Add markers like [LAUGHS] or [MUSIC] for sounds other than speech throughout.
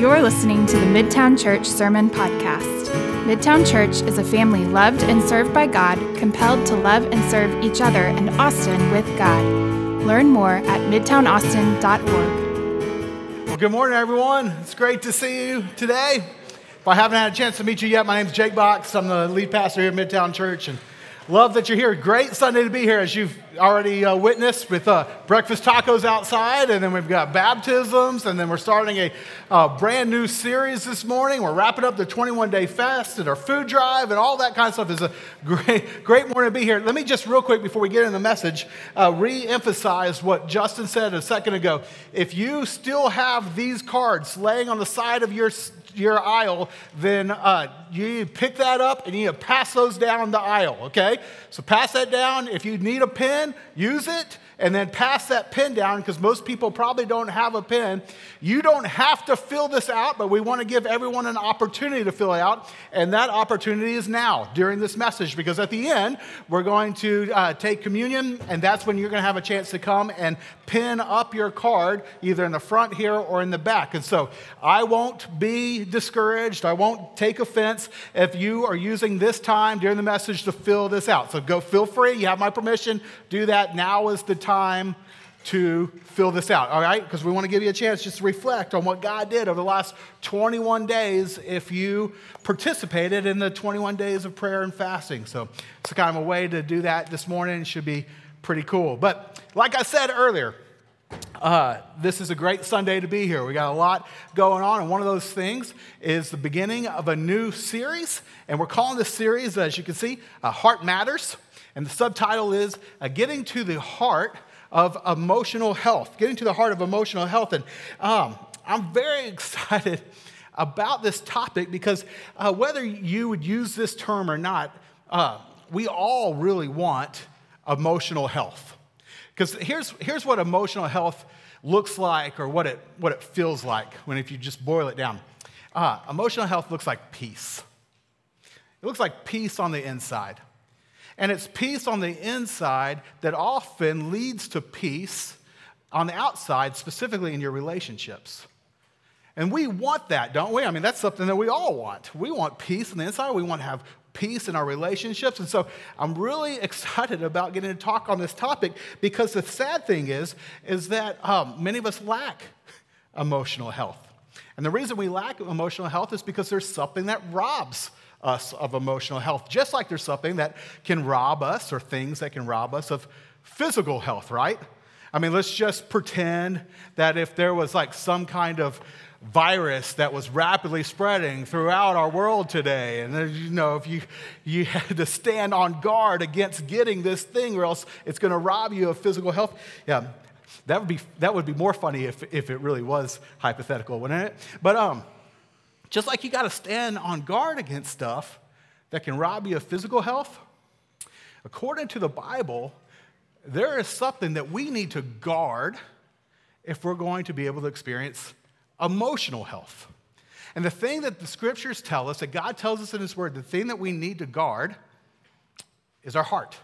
You're listening to the Midtown Church Sermon Podcast. Midtown Church is a family loved and served by God, compelled to love and serve each other and Austin with God. Learn more at midtownaustin.org. Well, good morning, everyone. It's great to see you today. If I haven't had a chance to meet you yet, my name is Jake Box. I'm the lead pastor here at Midtown Church, and love that you're here. Great Sunday to be here, as you've already uh, witnessed with uh, breakfast tacos outside, and then we've got baptisms, and then we're starting a uh, brand new series this morning. We're wrapping up the 21 day fast and our food drive, and all that kind of stuff. is a [LAUGHS] great, great morning to be here. Let me just real quick before we get in the message, uh, re-emphasize what Justin said a second ago. If you still have these cards laying on the side of your your aisle, then uh, you pick that up and you pass those down the aisle, okay? So pass that down. If you need a pen, use it, and then pass that pen down because most people probably don't have a pen. You don't have to fill this out, but we want to give everyone an opportunity to fill it out. And that opportunity is now during this message because at the end, we're going to uh, take communion, and that's when you're going to have a chance to come and pin up your card either in the front here or in the back. And so I won't be discouraged. I won't take offense if you are using this time during the message to fill this out. So go feel free. You have my permission. Do that. Now is the time to fill this out, all right? Because we want to give you a chance just to reflect on what God did over the last 21 days if you participated in the 21 days of prayer and fasting. So it's kind of a way to do that this morning. It should be pretty cool. But like I said earlier, uh, this is a great Sunday to be here. We got a lot going on, and one of those things is the beginning of a new series. And we're calling this series, as you can see, uh, Heart Matters. And the subtitle is uh, Getting to the Heart of Emotional Health. Getting to the Heart of Emotional Health. And um, I'm very [LAUGHS] excited about this topic because uh, whether you would use this term or not, uh, we all really want emotional health. Because here's, here's what emotional health looks like or what it, what it feels like when if you just boil it down. Uh, emotional health looks like peace. It looks like peace on the inside. And it's peace on the inside that often leads to peace on the outside, specifically in your relationships. And we want that, don't we? I mean, that's something that we all want. We want peace on the inside. We want to have peace in our relationships. And so I'm really [LAUGHS] excited about getting to talk on this topic because the sad thing is, is that um, many of us lack emotional health. And the reason we lack emotional health is because there's something that robs us of emotional health, just like there's something that can rob us or things that can rob us of physical health, right? I mean, let's just pretend that if there was like some kind of virus that was rapidly spreading throughout our world today. And you know, if you, you [LAUGHS] had to stand on guard against getting this thing, or else it's going to rob you of physical health. Yeah, that would be, that would be more funny if, if it really was hypothetical, wouldn't it? But um, just like you got to stand on guard against stuff that can rob you of physical health, according to the Bible, there is something that we need to guard if we're going to be able to experience emotional health. And the thing that the scriptures tell us, that God tells us in His Word, the thing that we need to guard is our heart.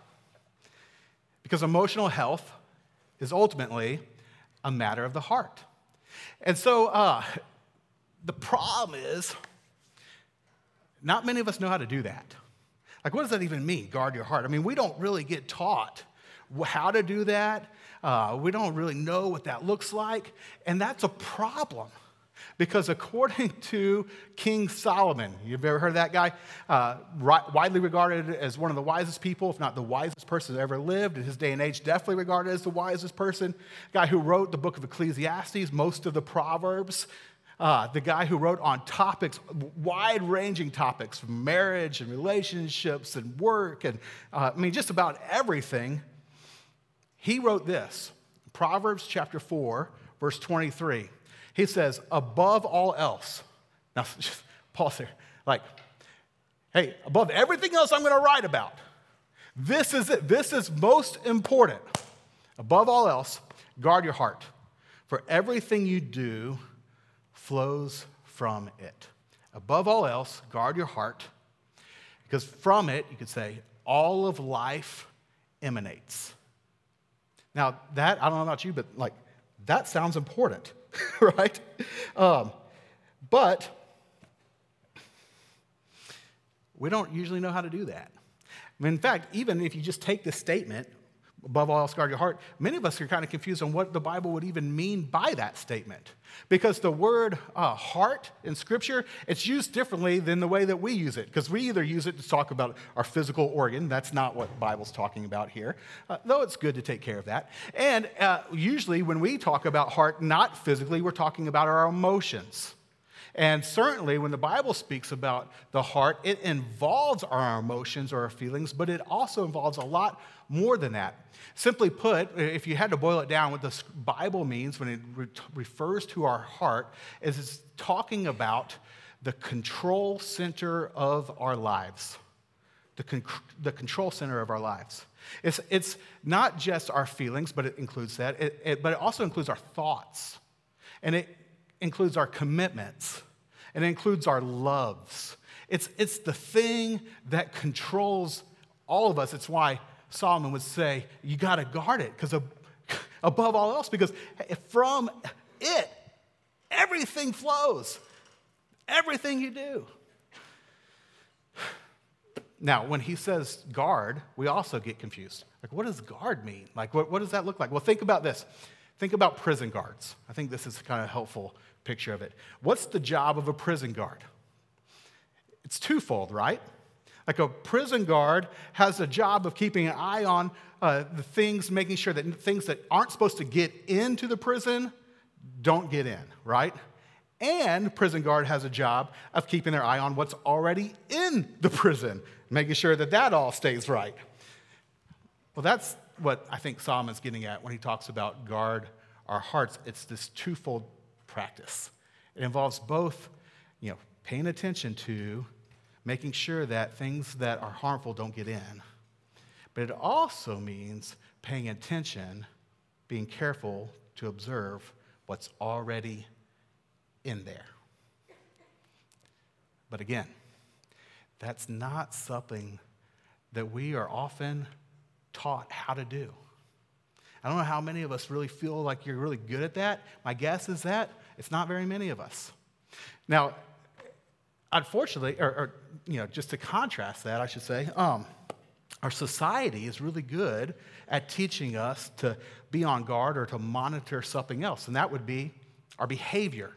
Because emotional health is ultimately a matter of the heart. And so uh, the problem is, not many of us know how to do that. Like, what does that even mean, guard your heart? I mean, we don't really get taught how to do that. Uh, we don't really know what that looks like. And that's a problem. Because according [LAUGHS] to King Solomon, you've ever heard of that guy? Uh, widely regarded as one of the wisest people, if not the wisest person that ever lived in his day and age, definitely regarded as the wisest person. Guy who wrote the book of Ecclesiastes, most of the Proverbs. Uh, the guy who wrote on topics, wide ranging topics, marriage and relationships and work, and uh, I mean, just about everything. He wrote this Proverbs chapter 4, verse 23. He says, above all else. Now, [LAUGHS] just pause here. Like, hey, above everything else I'm going to write about, this is it. This is most important. Above all else, guard your heart, for everything you do flows from it. Above all else, guard your heart, because from it, you could say, all of life emanates. Now, that, I don't know about you, but like, that sounds important. [LAUGHS] right? Um, But we don't usually know how to do that. In fact, even if you just take this statement, above all else, guard your heart, many of us are kind of confused on what the Bible would even mean by that statement. Because the word uh, heart in Scripture, it's used differently than the way that we use it. Because we either use it to talk about our physical organ, that's not what the Bible's talking about here, uh, though it's good to take care of that. And uh, usually when we talk about heart, not physically, we're talking about our emotions. And certainly, when the Bible speaks about the heart, it involves our emotions or our feelings, but it also involves a lot more than that. Simply put, if you had to boil it down, what the Bible means when it re- refers to our heart is it's talking about the control center of our lives. The, con- the control center of our lives. It's, it's not just our feelings, but it includes that, it, it, but it also includes our thoughts. And it includes our commitments and it includes our loves. It's, it's the thing that controls all of us. It's why Solomon would say, you got to guard it, because [LAUGHS] above all else, because from it, everything flows. Everything you do. Now, when he says guard, we also get confused. Like, what does guard mean? Like, what, what does that look like? Well, think about this. Think about prison guards. I think this is kind of helpful picture of it. What's the job of a prison guard? It's twofold, right? Like a prison guard has a job of keeping an eye on uh, the things, making sure that things that aren't supposed to get into the prison don't get in, right? And prison guard has a job of keeping their eye on what's already in the prison, making sure that that all stays right. Well, that's what I think Solomon's getting at when he talks about guard our hearts. It's this twofold practice. It involves both, you know, paying attention to, making sure that things that are harmful don't get in. But it also means paying attention, being careful to observe what's already in there. But again, that's not something that we are often taught how to do. I don't know how many of us really feel like you're really good at that. My guess is that it's not very many of us. Now, unfortunately, or, or you know, just to contrast that, I should say, um, our society is really good at teaching us to be on guard or to monitor something else, and that would be our behavior.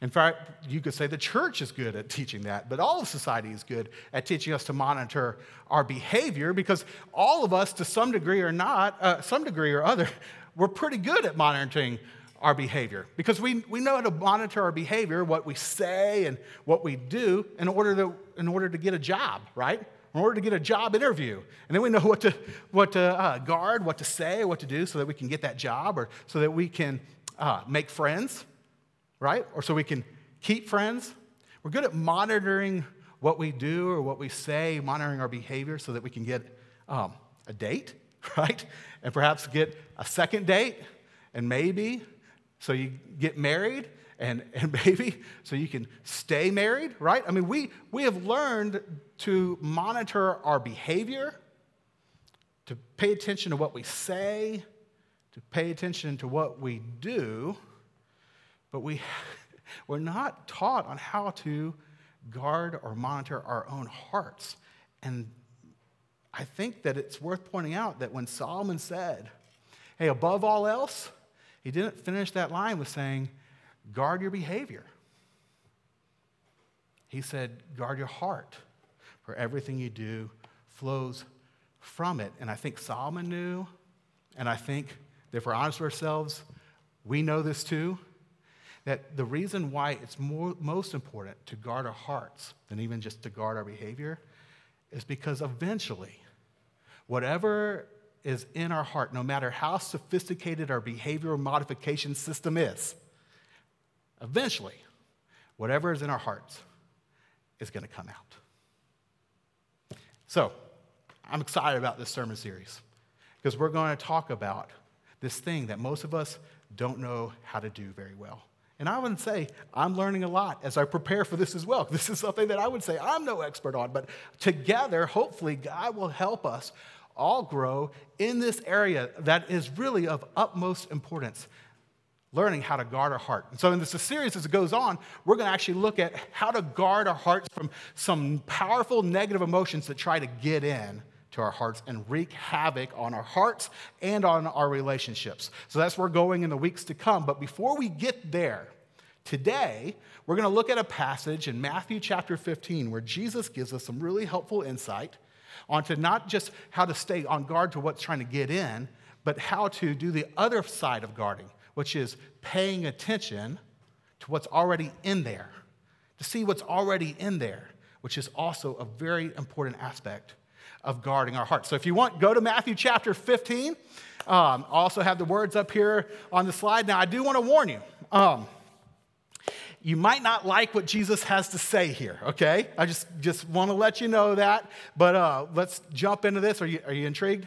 In fact, you could say the church is good at teaching that, but all of society is good at teaching us to monitor our behavior because all of us, to some degree or not, uh, some degree or other, [LAUGHS] we're pretty good at monitoring our behavior because we, we know how to monitor our behavior, what we say and what we do in order to, in order to get a job, right? In order to get a job interview. And then we know what to, what to uh, guard, what to say, what to do so that we can get that job or so that we can uh, make friends, right? Or so we can keep friends. We're good at monitoring what we do or what we say, monitoring our behavior so that we can get um, a date, [LAUGHS] right? And perhaps get a second date and maybe so you get married and, [LAUGHS] and maybe so you can stay married, right? I mean, we, we have learned to monitor our behavior, to pay attention to what we say, to pay attention to what we do, but we, [LAUGHS] we're not taught on how to guard or monitor our own hearts. And I think that it's worth pointing out that when Solomon said, hey, above all else, he didn't finish that line with saying, guard your behavior. He said, guard your heart, for everything you do flows from it. And I think Solomon knew, and I think that if we're honest with ourselves, we know this too, that the reason why it's more, most important to guard our hearts than even just to guard our behavior is because eventually, whatever is in our heart, no matter how sophisticated our behavioral modification system is, eventually, whatever is in our hearts is going to come out. So, I'm excited about this sermon series because we're going to talk about this thing that most of us don't know how to do very well. And I would say I'm learning a lot as I prepare for this as well. [LAUGHS] This is something that I would say I'm no expert on, but together, hopefully, God will help us all grow in this area that is really of utmost importance. learning how to guard our heart. And so, in this series, as it goes on, we're going to actually look at how to guard our hearts from some powerful negative emotions that try to get in to our hearts and wreak havoc on our hearts and on our relationships. So, that's where we're going in the weeks to come. But before we get there, today, we're going to look at a passage in Matthew chapter 15 where Jesus gives us some really helpful insight onto not just how to stay on guard to what's trying to get in, but how to do the other side of guarding which is paying attention to what's already in there, to see what's already in there, which is also a very important aspect of guarding our hearts. So if you want, go to Matthew chapter 15. Um, also have the words up here on the slide. Now, I do want to warn you. Um, you might not like what Jesus has to say here, okay? I just, just want to let you know that. But uh, let's jump into this. Are you, are you intrigued?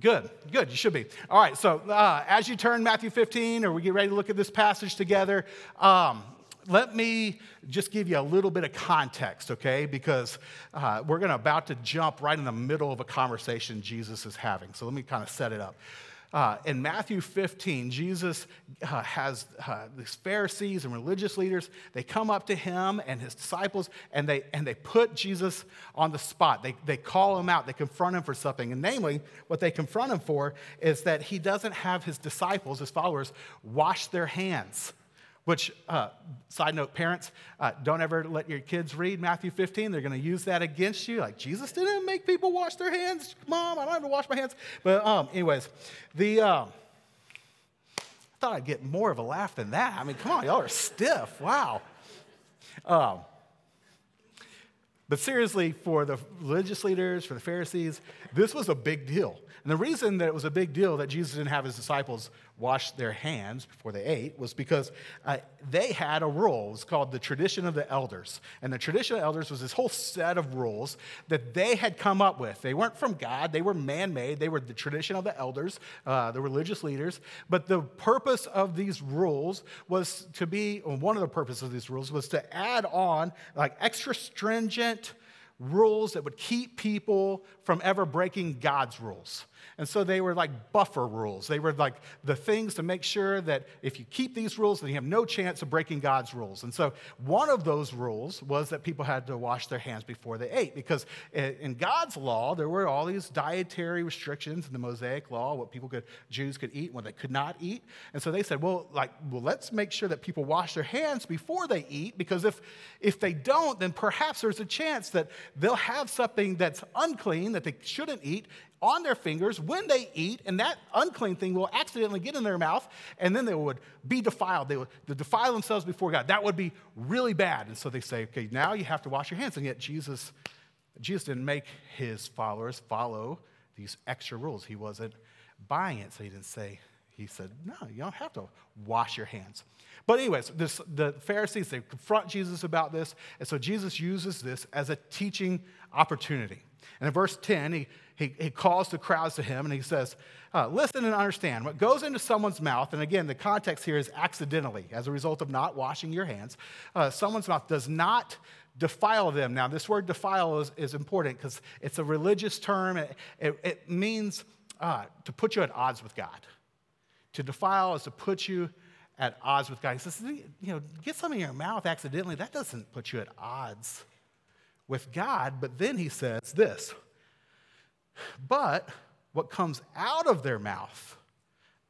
Good, good, you should be. All right, so uh, as you turn Matthew 15, or we get ready to look at this passage together, um, let me just give you a little bit of context, okay? Because uh, we're going to about to jump right in the middle of a conversation Jesus is having. So let me kind of set it up. Uh, in Matthew 15, Jesus uh, has uh, these Pharisees and religious leaders. They come up to him and his disciples, and they, and they put Jesus on the spot. They, they call him out, they confront him for something. And namely, what they confront him for is that he doesn't have his disciples, his followers, wash their hands. Which, uh, side note, parents, uh, don't ever let your kids read Matthew 15. They're going to use that against you. Like, Jesus didn't make people wash their hands. Mom, I don't have to wash my hands. But, um, anyways, the. Um, I thought I'd get more of a laugh than that. I mean, come on, y'all are stiff. Wow. Um, but seriously, for the religious leaders, for the Pharisees, this was a big deal. And the reason that it was a big deal that Jesus didn't have his disciples wash their hands before they ate was because uh, they had a rule. It was called the tradition of the elders. And the tradition of elders was this whole set of rules that they had come up with. They weren't from God, they were man made. They were the tradition of the elders, uh, the religious leaders. But the purpose of these rules was to be, one of the purposes of these rules was to add on like extra stringent rules that would keep people from ever breaking God's rules. And so they were like buffer rules. They were like the things to make sure that if you keep these rules, then you have no chance of breaking God's rules. And so one of those rules was that people had to wash their hands before they ate, because in God's law, there were all these dietary restrictions in the Mosaic law, what people could, Jews could eat, what they could not eat. And so they said, well, like, well, let's make sure that people wash their hands before they eat, because if, if they don't, then perhaps there's a chance that they'll have something that's unclean that they shouldn't eat on their fingers when they eat, and that unclean thing will accidentally get in their mouth, and then they would be defiled. They would defile themselves before God. That would be really bad. And so they say, okay, now you have to wash your hands. And yet Jesus, Jesus didn't make his followers follow these extra rules. He wasn't buying it, so he didn't say, he said, no, you don't have to wash your hands. But, anyways, this, the Pharisees, they confront Jesus about this. And so Jesus uses this as a teaching opportunity. And in verse 10, he, he, he calls the crowds to him and he says, uh, Listen and understand. What goes into someone's mouth, and again, the context here is accidentally, as a result of not washing your hands, uh, someone's mouth does not defile them. Now, this word defile is, is important because it's a religious term. It, it, it means uh, to put you at odds with God. To defile is to put you at odds with God. He says, you know, get something in your mouth accidentally, that doesn't put you at odds with God. But then he says this but what comes out of their mouth,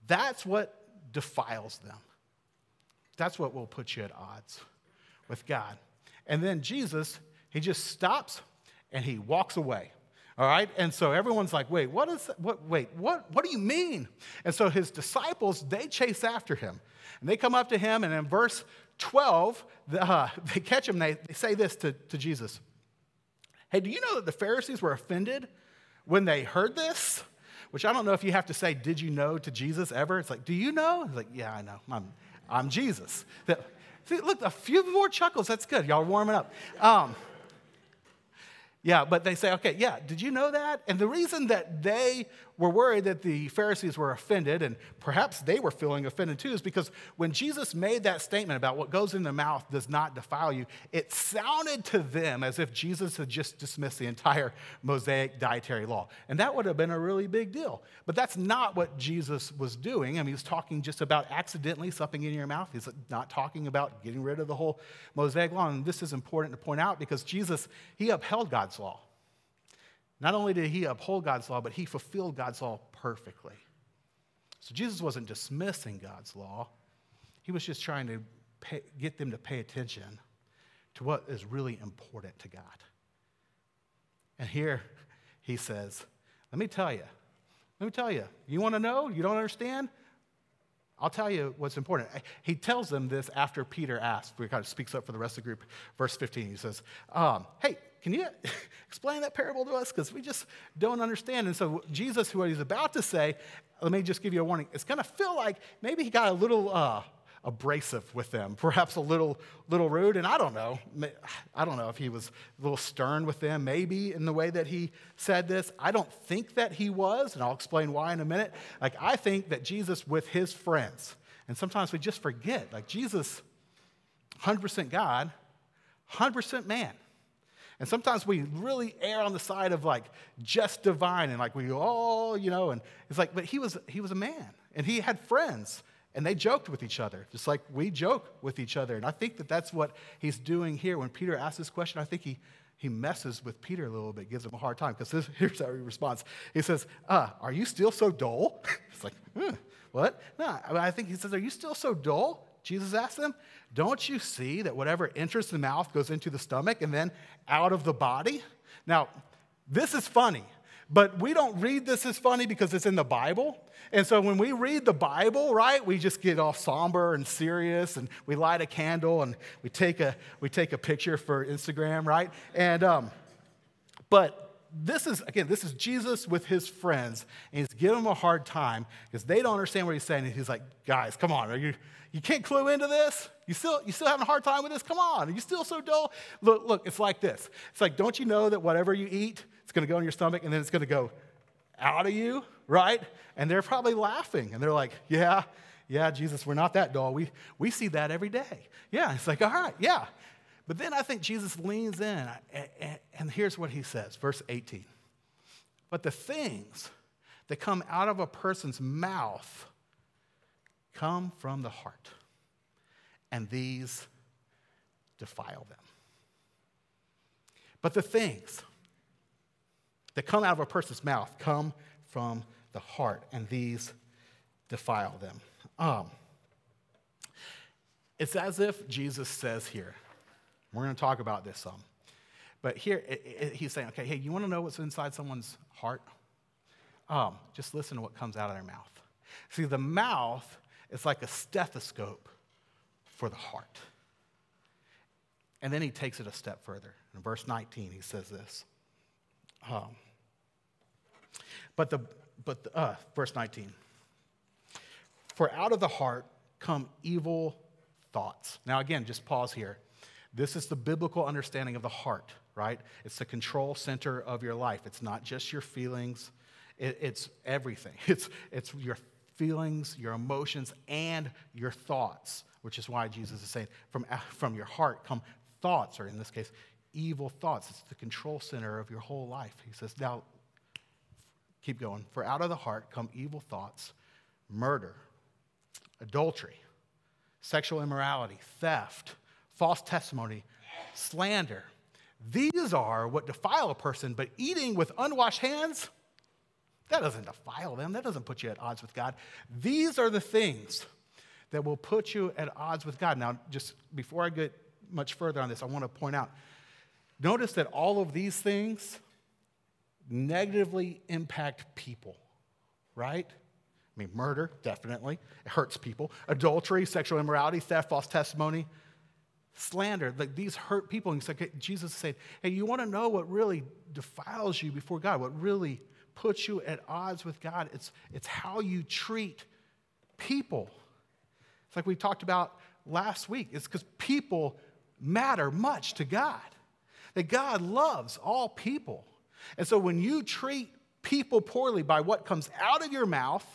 that's what defiles them. That's what will put you at odds with God. And then Jesus, he just stops and he walks away. All right? And so everyone's like, wait, what is that? What, wait, what, what do you mean? And so his disciples, they chase after him. And they come up to him, and in verse 12, uh, [LAUGHS] they catch him. They, they say this to, to Jesus Hey, do you know that the Pharisees were offended when they heard this, which I don't know if you have to say, Did you know to Jesus ever? It's like, Do you know? He's like, Yeah, I know. I'm, I'm Jesus. See, look, a few more chuckles. That's good. Y'all warming up. Um, Yeah, but they say, okay, yeah, did you know that? And the reason that they were worried that the Pharisees were offended, and perhaps they were feeling offended too, is because when Jesus made that statement about what goes in the mouth does not defile you, it sounded to them as if Jesus had just dismissed the entire Mosaic dietary law. And that would have been a really big deal. But that's not what Jesus was doing. I mean, he was talking just about accidentally something in your mouth. He's not talking about getting rid of the whole Mosaic law. And this is important to point out because Jesus, he upheld God's law. Not only did he uphold God's law, but he fulfilled God's law perfectly. So Jesus wasn't dismissing God's law, he was just trying to pay, get them to pay attention to what is really important to God. And here he says, Let me tell you, let me tell you, you want to know? You don't understand? I'll tell you what's important. He tells them this after Peter asks. He kind of speaks up for the rest of the group. Verse 15, he says, um, Hey, can you [LAUGHS] explain that parable to us? Because we just don't understand. And so, Jesus, who he's about to say, let me just give you a warning. It's going to feel like maybe he got a little uh, abrasive with them, [LAUGHS] perhaps a little, little rude. And I don't know. I don't know if he was a little stern with them, maybe in the way that he said this. I don't think that he was, and I'll explain why in a minute. Like, I think that Jesus, with his friends, and sometimes we just forget, like, Jesus, 100% God, 100% man. And sometimes we really err on the side of like just divine and like we all, oh, you know, and it's like, but he was he was a man and he had friends and they joked with each other, just like we joke with each other. And I think that that's what he's doing here. When Peter asks this question, I think he, he messes with Peter a little bit, gives him a hard time, because [LAUGHS] here's how he responds. He says, uh, Are you still so dull? [LAUGHS] it's like, hmm, What? No, I think he says, Are you still so dull? Jesus asked them, Don't you see that whatever enters the mouth goes into the stomach and then out of the body? Now, this is funny, but we don't read this as funny because it's in the Bible. And so when we read the Bible, right, we just get all somber and serious and we light a candle and we take a, we take a picture for Instagram, right? And, um, but this is, again, this is Jesus with his friends, and he's giving them a hard time because they don't understand what he's saying. And he's like, guys, come on, you, you can't clue into this? You still, you still having a hard time with this? Come on, are you still so dull? Look, look, it's like this. It's like, don't you know that whatever you eat, it's going to go in your stomach and then it's going to go out of you, right? And they're probably laughing, and they're like, yeah, yeah, Jesus, we're not that dull. We, we see that every day. Yeah, it's like, all right, yeah. But then I think Jesus leans in, and here's what he says, verse 18. But the things that come out of a person's mouth come from the heart, and these defile them. But the things that come out of a person's mouth come from the heart, and these defile them. Um, it's as if Jesus says here, we're going to talk about this some. But here, it, it, he's saying, okay, hey, you want to know what's inside someone's heart? Um, just listen to what comes out of their mouth. See, the mouth is like a stethoscope for the heart. And then he takes it a step further. In verse 19, he says this. Um, but the, but the, uh, verse 19. For out of the heart come evil thoughts. Now, again, just pause here. This is the biblical understanding of the heart, right? It's the control center of your life. It's not just your feelings, it, it's everything. [LAUGHS] It's, it's your feelings, your emotions, and your thoughts, which is why Jesus is saying from, [LAUGHS] from your heart come thoughts, or in this case, evil thoughts. It's the control center of your whole life. He says, now, keep going. For out of the heart come evil thoughts, murder, adultery, sexual immorality, theft false testimony, slander. These are what defile a person, but eating with unwashed hands, that doesn't defile them. That doesn't put you at odds with God. These are the things that will put you at odds with God. Now, just before I get much further on this, I want to point out notice that all of these things negatively impact people, right? I mean, murder, definitely. It hurts people. Adultery, sexual immorality, theft, false testimony, slander. Like these hurt people. And like Jesus said, hey, you want to know what really defiles you before God, what really puts you at odds with God? It's, it's how you treat people. It's like we talked about last week. It's because people matter much to God. that God loves all people. And so when you treat people poorly by what comes out of your mouth,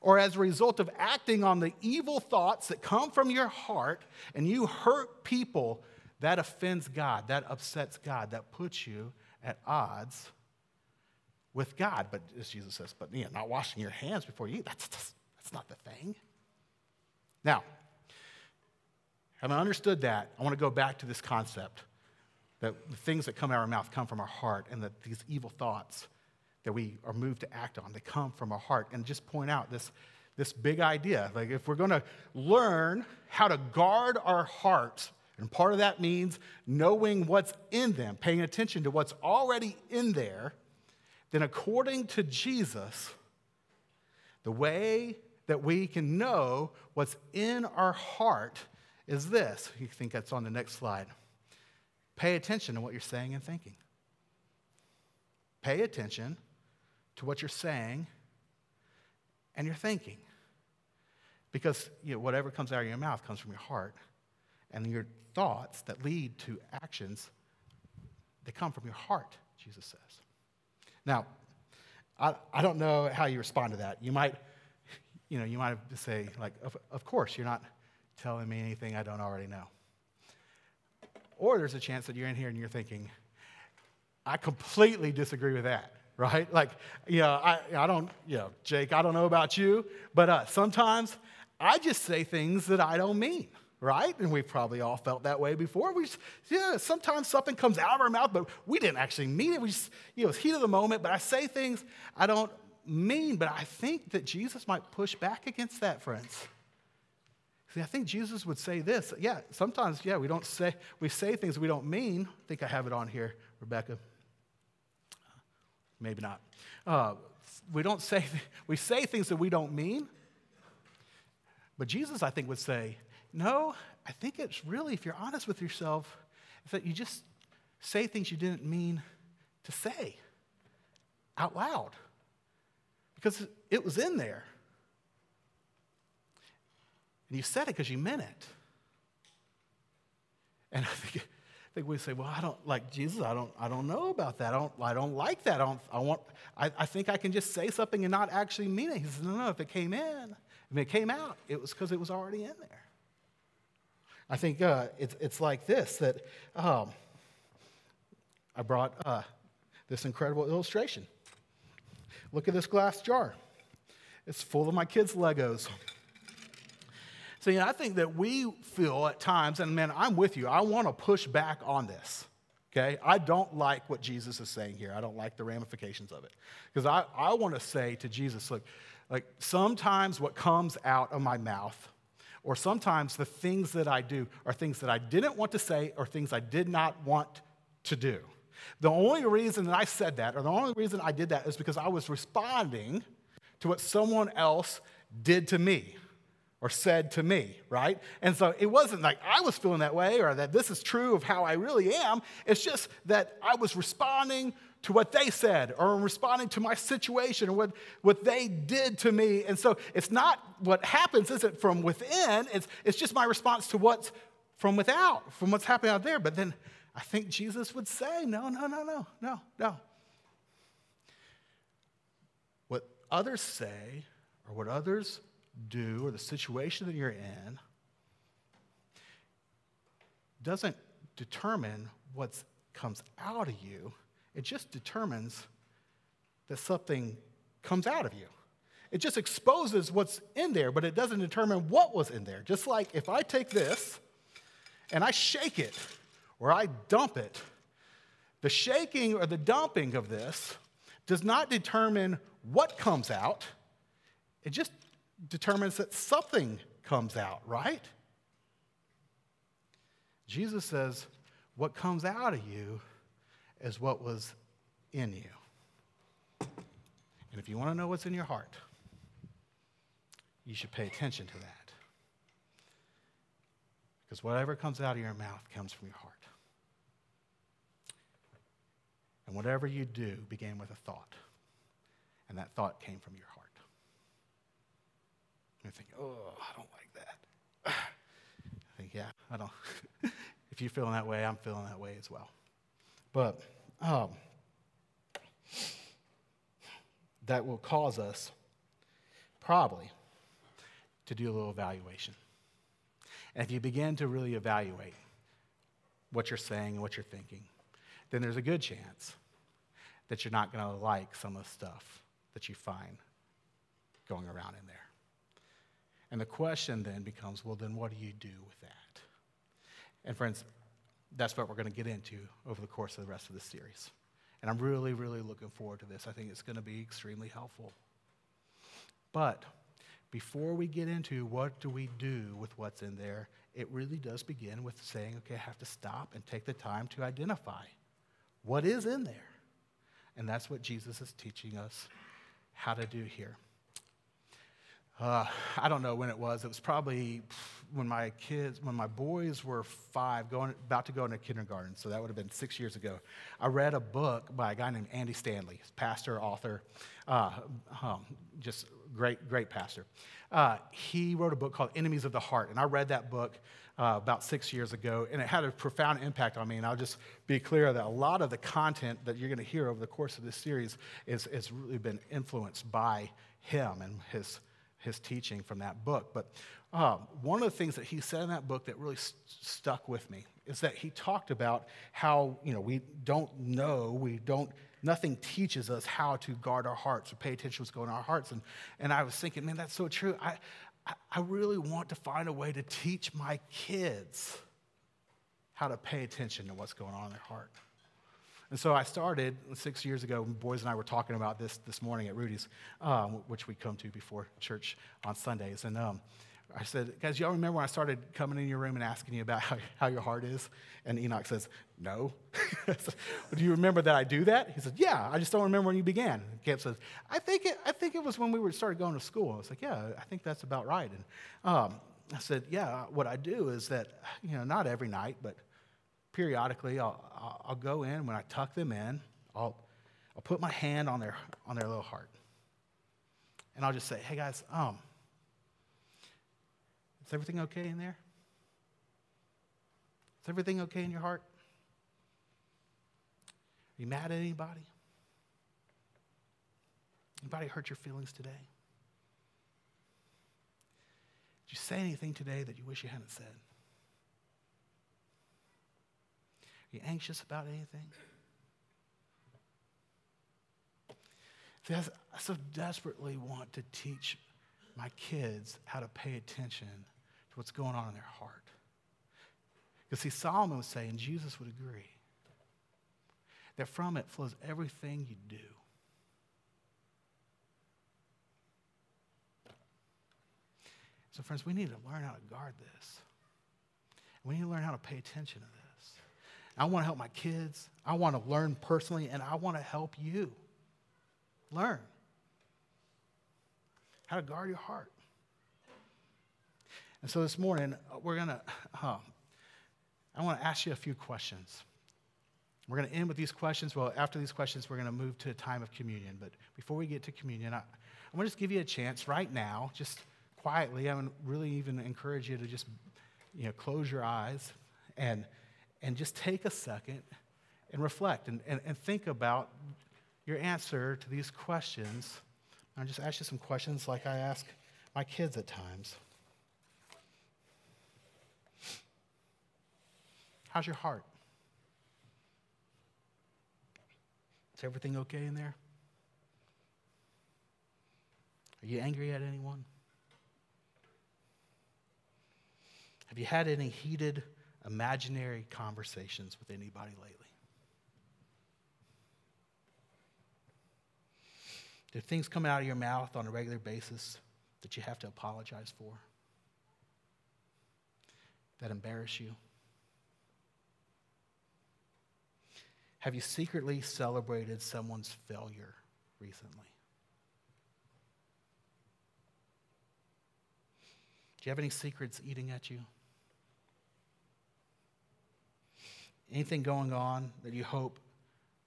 or as a result of acting on the evil thoughts that come from your heart, and you hurt people, that offends God, that upsets God, that puts you at odds with God. But as Jesus says, but not washing your hands before you eat, that's, that's, that's not the thing. Now, having understood that, I want to go back to this concept that the things that come out of our mouth come from our heart, and that these evil thoughts that we are moved to act on, they come from our heart. And just point out this, this big idea. Like, if we're going to learn how to guard our hearts, and part of that means knowing what's in them, paying attention to what's already in there, then according to Jesus, the way that we can know what's in our heart is this. You think that's on the next slide. Pay attention to what you're saying and thinking. Pay attention to what you're saying and you're thinking. Because you know, whatever comes out of your mouth comes from your heart. And your thoughts that lead to actions, they come from your heart, Jesus says. Now, I, I don't know how you respond to that. You might, you know, you might say, like, of, of course, you're not telling me anything I don't already know. Or there's a chance that you're in here and you're thinking, I completely disagree with that, right? Like, you know, I, I don't, you know, Jake, I don't know about you, but uh, sometimes I just say things that I don't mean, right? And we've probably all felt that way before. We just, yeah, sometimes something comes out of our mouth, but we didn't actually mean it. We just, you know, it's heat of the moment, but I say things I don't mean, but I think that Jesus might push back against that, friends. See, I think Jesus would say this. Yeah, sometimes, yeah, we don't say, we say things we don't mean. I think I have it on here, Rebecca. Maybe not. Uh, we don't say, [LAUGHS] we say things that we don't mean. But Jesus, I think, would say, no, I think it's really, if you're honest with yourself, is that you just say things you didn't mean to say out loud because it was in there. And you said it because you meant it. And I think, I think we say, well, I don't like Jesus. I don't, I don't know about that. I don't, I don't like that. I, don't, I, want, I, I think I can just say something and not actually mean it. He says, no, no, if it came in, if it came out, it was because it was already in there. I think uh, it's, it's like this that um, I brought uh, this incredible illustration. Look at this glass jar. It's full of my kids' Legos. Know, I think that we feel at times, and man, I'm with you, I want to push back on this. Okay? I don't like what Jesus is saying here. I don't like the ramifications of it. Because I, I want to say to Jesus, look, like sometimes what comes out of my mouth, or sometimes the things that I do are things that I didn't want to say or things I did not want to do. The only reason that I said that, or the only reason I did that, is because I was responding to what someone else did to me or said to me, right? And so it wasn't like I was feeling that way or that this is true of how I really am. It's just that I was responding to what they said or responding to my situation or what, what they did to me. And so it's not what happens isn't from within, it's, it's just my response to what's from without, from what's happening out there. But then I think Jesus would say, no, no, no, no, no, no. What others say or what others do or the situation that you're in doesn't determine what comes out of you. It just determines that something comes out of you. It just exposes what's in there, but it doesn't determine what was in there. Just like if I take this and I shake it or I dump it, the shaking or the dumping of this does not determine what comes out. It just determines that something comes out, right? Jesus says, what comes out of you is what was in you. And if you want to know what's in your heart, you should pay attention to that. Because whatever comes out of your mouth comes from your heart. And whatever you do began with a thought, and that thought came from your heart. You think, oh, I don't like that. [SIGHS] I think, yeah, I don't. [LAUGHS] if you're feeling that way, I'm feeling that way as well. But um, that will cause us probably to do a little evaluation. And if you begin to really evaluate what you're saying and what you're thinking, then there's a good chance that you're not going to like some of the stuff that you find going around in there. And the question then becomes well, then what do you do with that? And friends, that's what we're going to get into over the course of the rest of the series. And I'm really, really looking forward to this. I think it's going to be extremely helpful. But before we get into what do we do with what's in there, it really does begin with saying, okay, I have to stop and take the time to identify what is in there. And that's what Jesus is teaching us how to do here. Uh, I don't know when it was. It was probably when my kids, when my boys were five, going, about to go into kindergarten. So that would have been six years ago. I read a book by a guy named Andy Stanley, pastor, author, uh, um, just great, great pastor. Uh, he wrote a book called Enemies of the Heart, and I read that book uh, about six years ago, and it had a profound impact on me. And I'll just be clear that a lot of the content that you're going to hear over the course of this series is, is really been influenced by him and his his teaching from that book. But um, one of the things that he said in that book that really st- stuck with me is that he talked about how, you know, we don't know, we don't, nothing teaches us how to guard our hearts or pay attention to what's going on in our hearts. And, and I was thinking, man, that's so true. I, I, I really want to find a way to teach my kids how to pay attention to what's going on in their heart. And so I started six years ago. Boys and I were talking about this this morning at Rudy's, um, which we come to before church on Sundays. And um, I said, guys, y'all remember when I started coming in your room and asking you about [LAUGHS] how, how your heart is? And Enoch says, no. [LAUGHS] do you remember that I do that? He said, yeah, I just don't remember when you began. Camp says, I think, it, I think it was when we were started going to school. I was like, yeah, I think that's about right. And um, I said, yeah, what I do is that, you know, not every night, but periodically I'll, I'll go in, when I tuck them in, I'll, I'll put my hand on their, on their little heart. And I'll just say, hey guys, um, is everything okay in there? Is everything okay in your heart? Are you mad at anybody? Anybody hurt your feelings today? Did you say anything today that you wish you hadn't said? Are you anxious about anything? See, I so desperately want to teach my kids how to pay attention to what's going on in their heart. Because, see, Solomon was saying, Jesus would agree, that from it flows everything you do. So, friends, we need to learn how to guard this. We need to learn how to pay attention to this. I want to help my kids. I want to learn personally, and I want to help you learn how to guard your heart. And so this morning, we're going to, uh, I want to ask you a few questions. We're going to end with these questions. Well, after these questions, we're going to move to a time of communion. But before we get to communion, I, I'm going to just give you a chance right now, just quietly. I would really even encourage you to just, you know, close your eyes and and just take a second and reflect and, and, and think about your answer to these questions. I'll just ask you some questions like I ask my kids at times. How's your heart? Is everything okay in there? Are you angry at anyone? Have you had any heated imaginary conversations with anybody lately? Do things come out of your mouth on a regular basis that you have to apologize for? That embarrass you? Have you secretly celebrated someone's failure recently? Do you have any secrets eating at you? Anything going on that you hope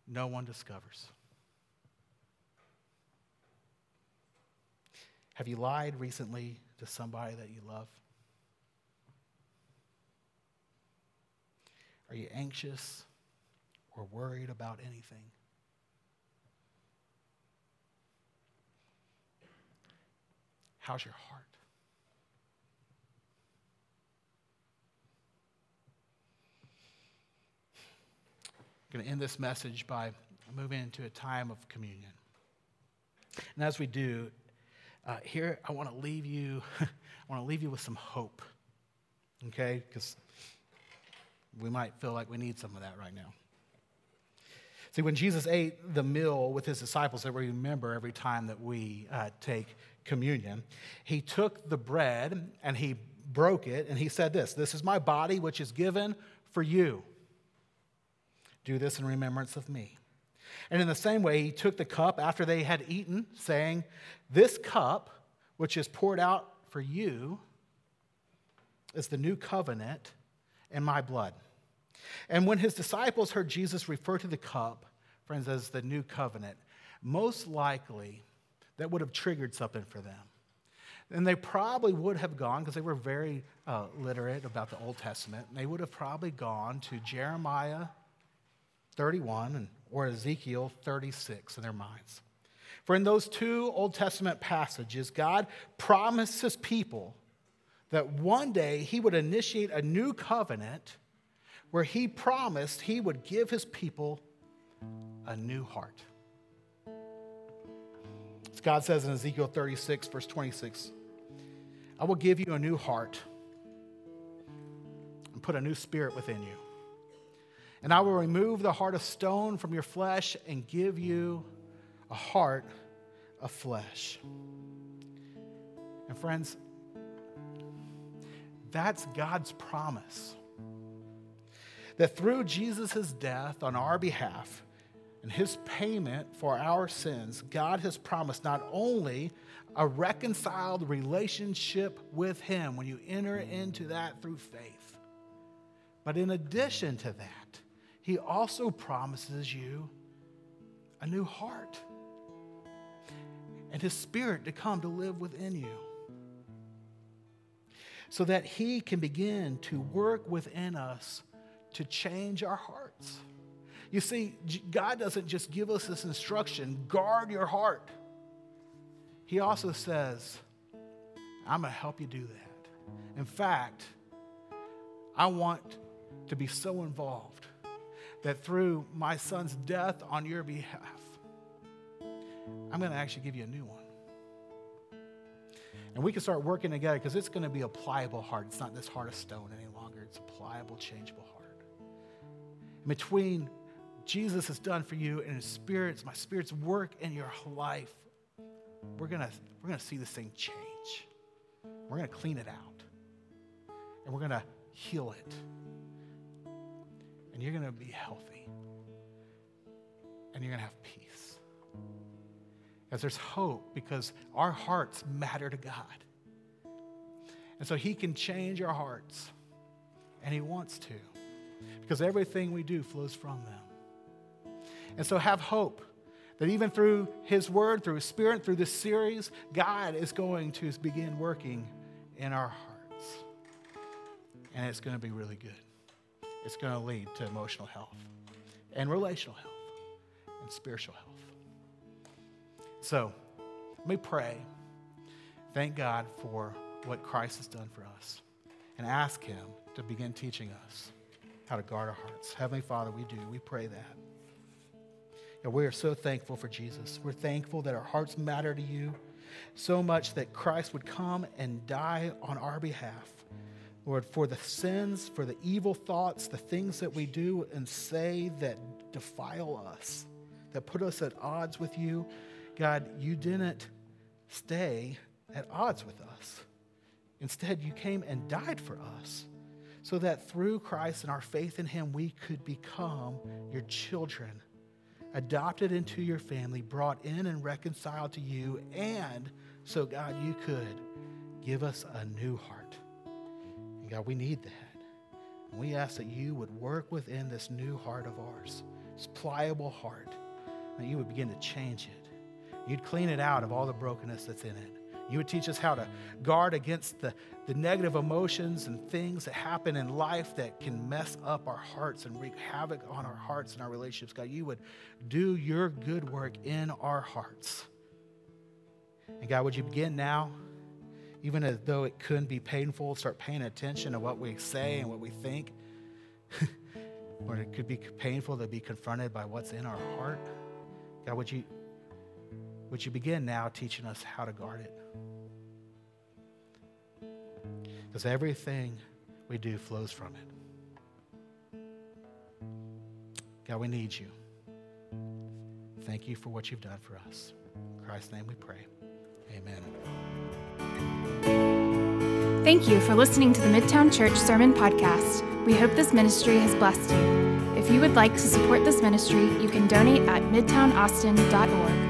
no one discovers? Have you lied recently to somebody that you love? Are you anxious or worried about anything. How's your heart? Going to end this message by moving into a time of communion. And as we do, uh, here I want to leave you. [LAUGHS] I want to leave you with some hope. Okay, because we might feel like we need some of that right now. See, when Jesus ate the meal with his disciples that we remember every time that we uh, take communion, he took the bread and he broke it and he said this This is my body, which is given for you. Do this in remembrance of me. And in the same way, he took the cup after they had eaten, saying, This cup, which is poured out for you, is the new covenant in my blood. And when his disciples heard Jesus refer to the cup, friends, as the new covenant, most likely that would have triggered something for them. And they probably would have gone, because they were very uh, literate about the Old Testament, and they would have probably gone to Jeremiah 31 and, or Ezekiel 36 in their minds. For in those two Old Testament passages, God promises people that one day he would initiate a new covenant where he promised he would give his people a new heart. As God says in Ezekiel 36, verse 26, I will give you a new heart and put a new spirit within you. And I will remove the heart of stone from your flesh and give you a heart of flesh. And friends, that's God's promise. That through Jesus' death on our behalf and his payment for our sins, God has promised not only a reconciled relationship with him when you enter into that through faith, but in addition to that, he also promises you a new heart and his spirit to come to live within you so that He can begin to work within us to change our hearts. You see, God doesn't just give us this instruction guard your heart. He also says, I'm going to help you do that. In fact, I want to be so involved that through my son's death on your behalf, I'm going to actually give you a new one. And we can start working together because it's going to be a pliable heart. It's not this heart of stone any longer, it's a pliable, changeable heart. And between Jesus has done for you and his spirit's, my spirit's work in your life, we're to we're to see this thing change. We're going to clean it out. And we're going to heal it. And you're going to be healthy. And you're going to have peace. Because there's hope because our hearts matter to God. And so He can change our hearts, and He wants to, because everything we do flows from them. And so have hope that even through His Word, through His Spirit, through this series, God is going to begin working in our hearts. And it's going to be really good. It's going to lead to emotional health and relational health and spiritual health. So let me pray. Thank God for what Christ has done for us and ask Him to begin teaching us how to guard our hearts. Heavenly Father, we do. We pray that. And we are so thankful for Jesus. We're thankful that our hearts matter to you so much that Christ would come and die on our behalf. Lord, for the sins, for the evil thoughts, the things that we do and say that defile us, that put us at odds with you, God, you didn't stay at odds with us. Instead, you came and died for us so that through Christ and our faith in Him, we could become your children, adopted into your family, brought in and reconciled to you, and so, God, you could give us a new heart. And God, we need that. And we ask that you would work within this new heart of ours, this pliable heart, that you would begin to change it You'd clean it out of all the brokenness that's in it. You would teach us how to guard against the, the negative emotions and things that happen in life that can mess up our hearts and wreak havoc on our hearts and our relationships. God, you would do your good work in our hearts. And God, would you begin now, even as though it couldn't be painful, start paying attention to what we say and what we think? [LAUGHS] or it could be painful to be confronted by what's in our heart. God, would you, would you begin now teaching us how to guard it? Because everything we do flows from it. God, we need you. Thank you for what you've done for us. In Christ's name we pray. Amen. Thank you for listening to the Midtown Church Sermon Podcast. We hope this ministry has blessed you. If you would like to support this ministry, you can donate at midtownaustin.org.